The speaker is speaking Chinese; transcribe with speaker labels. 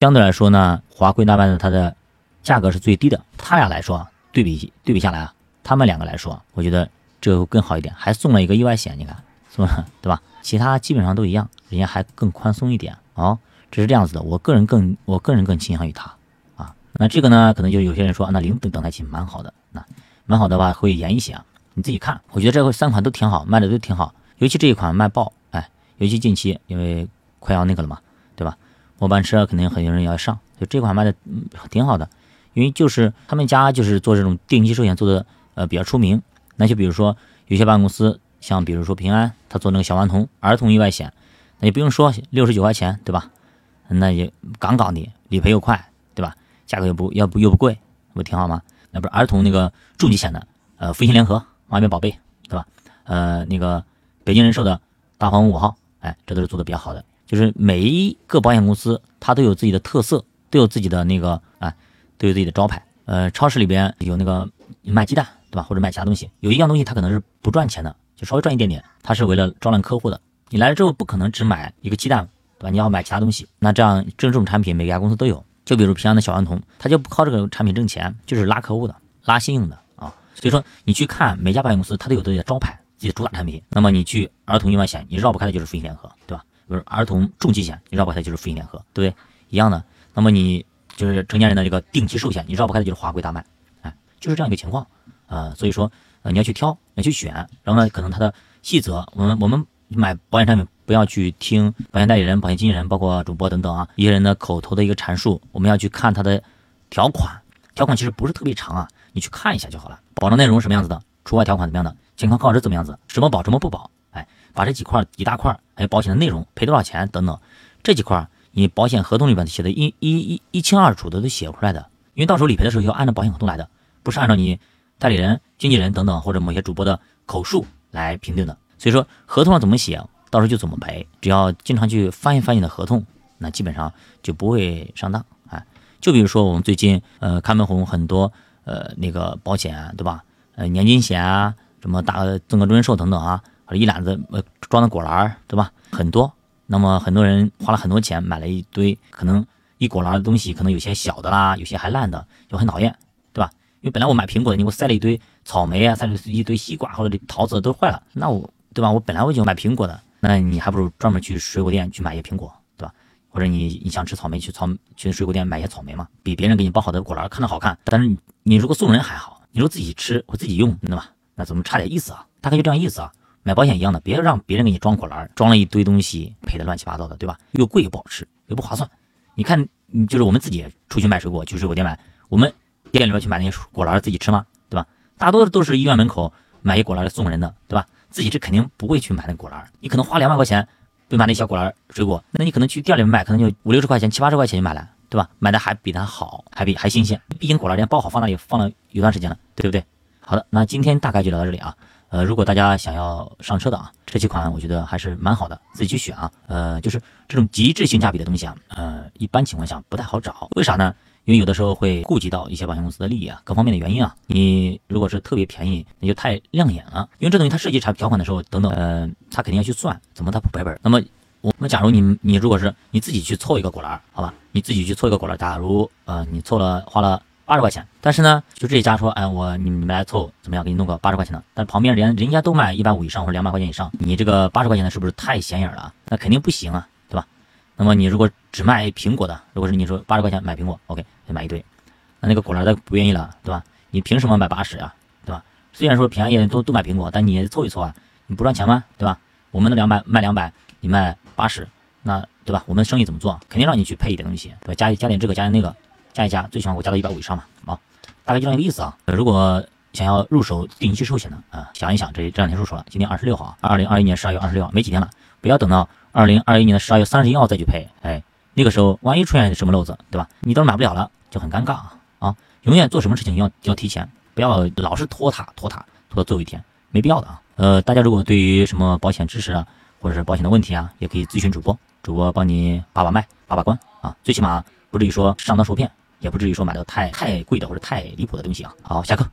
Speaker 1: 相对来说呢，华贵大迈呢，它的价格是最低的。它俩来说，对比对比下来啊，他们两个来说，我觉得这个更好一点，还送了一个意外险，你看送了对吧？其他基本上都一样，人家还更宽松一点哦。这是这样子的，我个人更我个人更倾向于它啊。那这个呢，可能就有些人说，那零等等待期蛮好的，那蛮好的话会严一些啊。你自己看，我觉得这三款都挺好，卖的都挺好，尤其这一款卖爆，哎，尤其近期因为快要那个了嘛，对吧？末班车肯定很多人要上，就这款卖的挺好的，因为就是他们家就是做这种定期寿险做的呃比较出名。那就比如说有些保险公司，像比如说平安，他做那个小顽童儿童意外险，那也不用说六十九块钱，对吧？那也杠杠的，理赔又快，对吧？价格又不要不又不贵，不挺好吗？那不是儿童那个重疾险的，呃，复星联合、万元宝贝，对吧？呃，那个北京人寿的大黄蜂五号，哎，这都是做的比较好的。就是每一个保险公司，它都有自己的特色，都有自己的那个啊，都有自己的招牌。呃，超市里边有那个卖鸡蛋，对吧？或者卖其他东西，有一样东西它可能是不赚钱的，就稍微赚一点点，它是为了招揽客户的。你来了之后不可能只买一个鸡蛋，对吧？你要买其他东西。那这样这种产品每家公司都有。就比如平安的小顽童，它就不靠这个产品挣钱，就是拉客户的、拉信用的啊。所以说你去看每家保险公司，它都有自己的招牌、自己的主打产品。那么你去儿童意外险，你绕不开的就是复星联合，对吧？不是儿童重疾险，你绕不开的就是复星联合，对不对？一样的。那么你就是成年人的这个定期寿险，你绕不开的就是华贵大迈，哎，就是这样一个情况。呃，所以说呃你要去挑，你要去选，然后呢，可能它的细则，我们我们买保险产品不要去听保险代理人、保险经纪人，包括主播等等啊一些人的口头的一个阐述，我们要去看它的条款，条款其实不是特别长啊，你去看一下就好了。保障内容什么样子的，除外条款怎么样的，健康告知怎么样子，什么保什么不保。把这几块一大块，还有保险的内容、赔多少钱等等，这几块你保险合同里边写的一一一一清二楚的都写出来的。因为到时候理赔的时候要按照保险合同来的，不是按照你代理人、经纪人等等或者某些主播的口述来评定的。所以说合同上怎么写，到时候就怎么赔。只要经常去翻一翻你的合同，那基本上就不会上当。哎，就比如说我们最近呃开门红很多呃那个保险对吧？呃年金险啊，什么大增额终身寿等等啊。一篮子呃装的果篮对吧？很多，那么很多人花了很多钱买了一堆，可能一果篮的东西，可能有些小的啦，有些还烂的，就很讨厌，对吧？因为本来我买苹果的，你给我塞了一堆草莓啊，塞了一堆西瓜或者桃子都坏了，那我对吧？我本来我就买苹果的，那你还不如专门去水果店去买一些苹果，对吧？或者你你想吃草莓，去草去水果店买一些草莓嘛，比别人给你包好的果篮看着好看，但是你你如果送人还好，你说自己吃或自己用，对吧？那怎么差点意思啊？大概就这样意思啊。买保险一样的，别让别人给你装果篮，装了一堆东西，赔的乱七八糟的，对吧？又贵又不好吃，又不划算。你看，就是我们自己出去买水果，去水果店买，我们店里面去买那些果篮自己吃吗？对吧？大多都是医院门口买一果篮送人的，对吧？自己这肯定不会去买那果篮。你可能花两百块钱就买那小果篮水果，那你可能去店里面买，可能就五六十块钱、七八十块钱就买了，对吧？买的还比它好，还比还新鲜。毕竟果篮店包好放那里放了有段时间了，对不对？好的，那今天大概就聊到这里啊。呃，如果大家想要上车的啊，这几款我觉得还是蛮好的，自己去选啊。呃，就是这种极致性价比的东西啊，呃，一般情况下不太好找。为啥呢？因为有的时候会顾及到一些保险公司的利益啊，各方面的原因啊。你如果是特别便宜，那就太亮眼了。因为这东西它设计产条款的时候等等，呃，他肯定要去算怎么它不赔本。那么我那假如你你如果是你自己去凑一个果篮，好吧，你自己去凑一个果篮，假如呃你凑了花了。八十块钱，但是呢，就这一家说，哎，我你们来凑怎么样？给你弄个八十块钱的。但旁边人人家都卖一百五以上或者两百块钱以上，你这个八十块钱的是不是太显眼了？那肯定不行啊，对吧？那么你如果只卖苹果的，如果是你说八十块钱买苹果，OK，买一堆，那那个果篮的不愿意了，对吧？你凭什么买八十啊，对吧？虽然说便宜都都买苹果，但你凑一凑啊，你不赚钱吗？对吧？我们的两百卖两百，你卖八十，那对吧？我们生意怎么做？肯定让你去配一点东西，对吧？加加点这个，加点那个。加一加，最起码我加到一百五以上嘛，啊，大概就这样一个意思啊。如果想要入手定期寿险的啊，想一想，这这两天入手了，今天二十六号，二零二一年十二月二十六号，没几天了，不要等到二零二一年的十二月三十一号再去赔，哎，那个时候万一出现什么漏子，对吧？你到时候买不了了，就很尴尬啊啊！永远做什么事情要要提前，不要老是拖沓拖沓拖到最后一天，没必要的啊。呃，大家如果对于什么保险知识啊，或者是保险的问题啊，也可以咨询主播，主播帮你把把脉，把把关啊，最起码不至于说上当受骗。也不至于说买到太太贵的或者太离谱的东西啊！好，下课。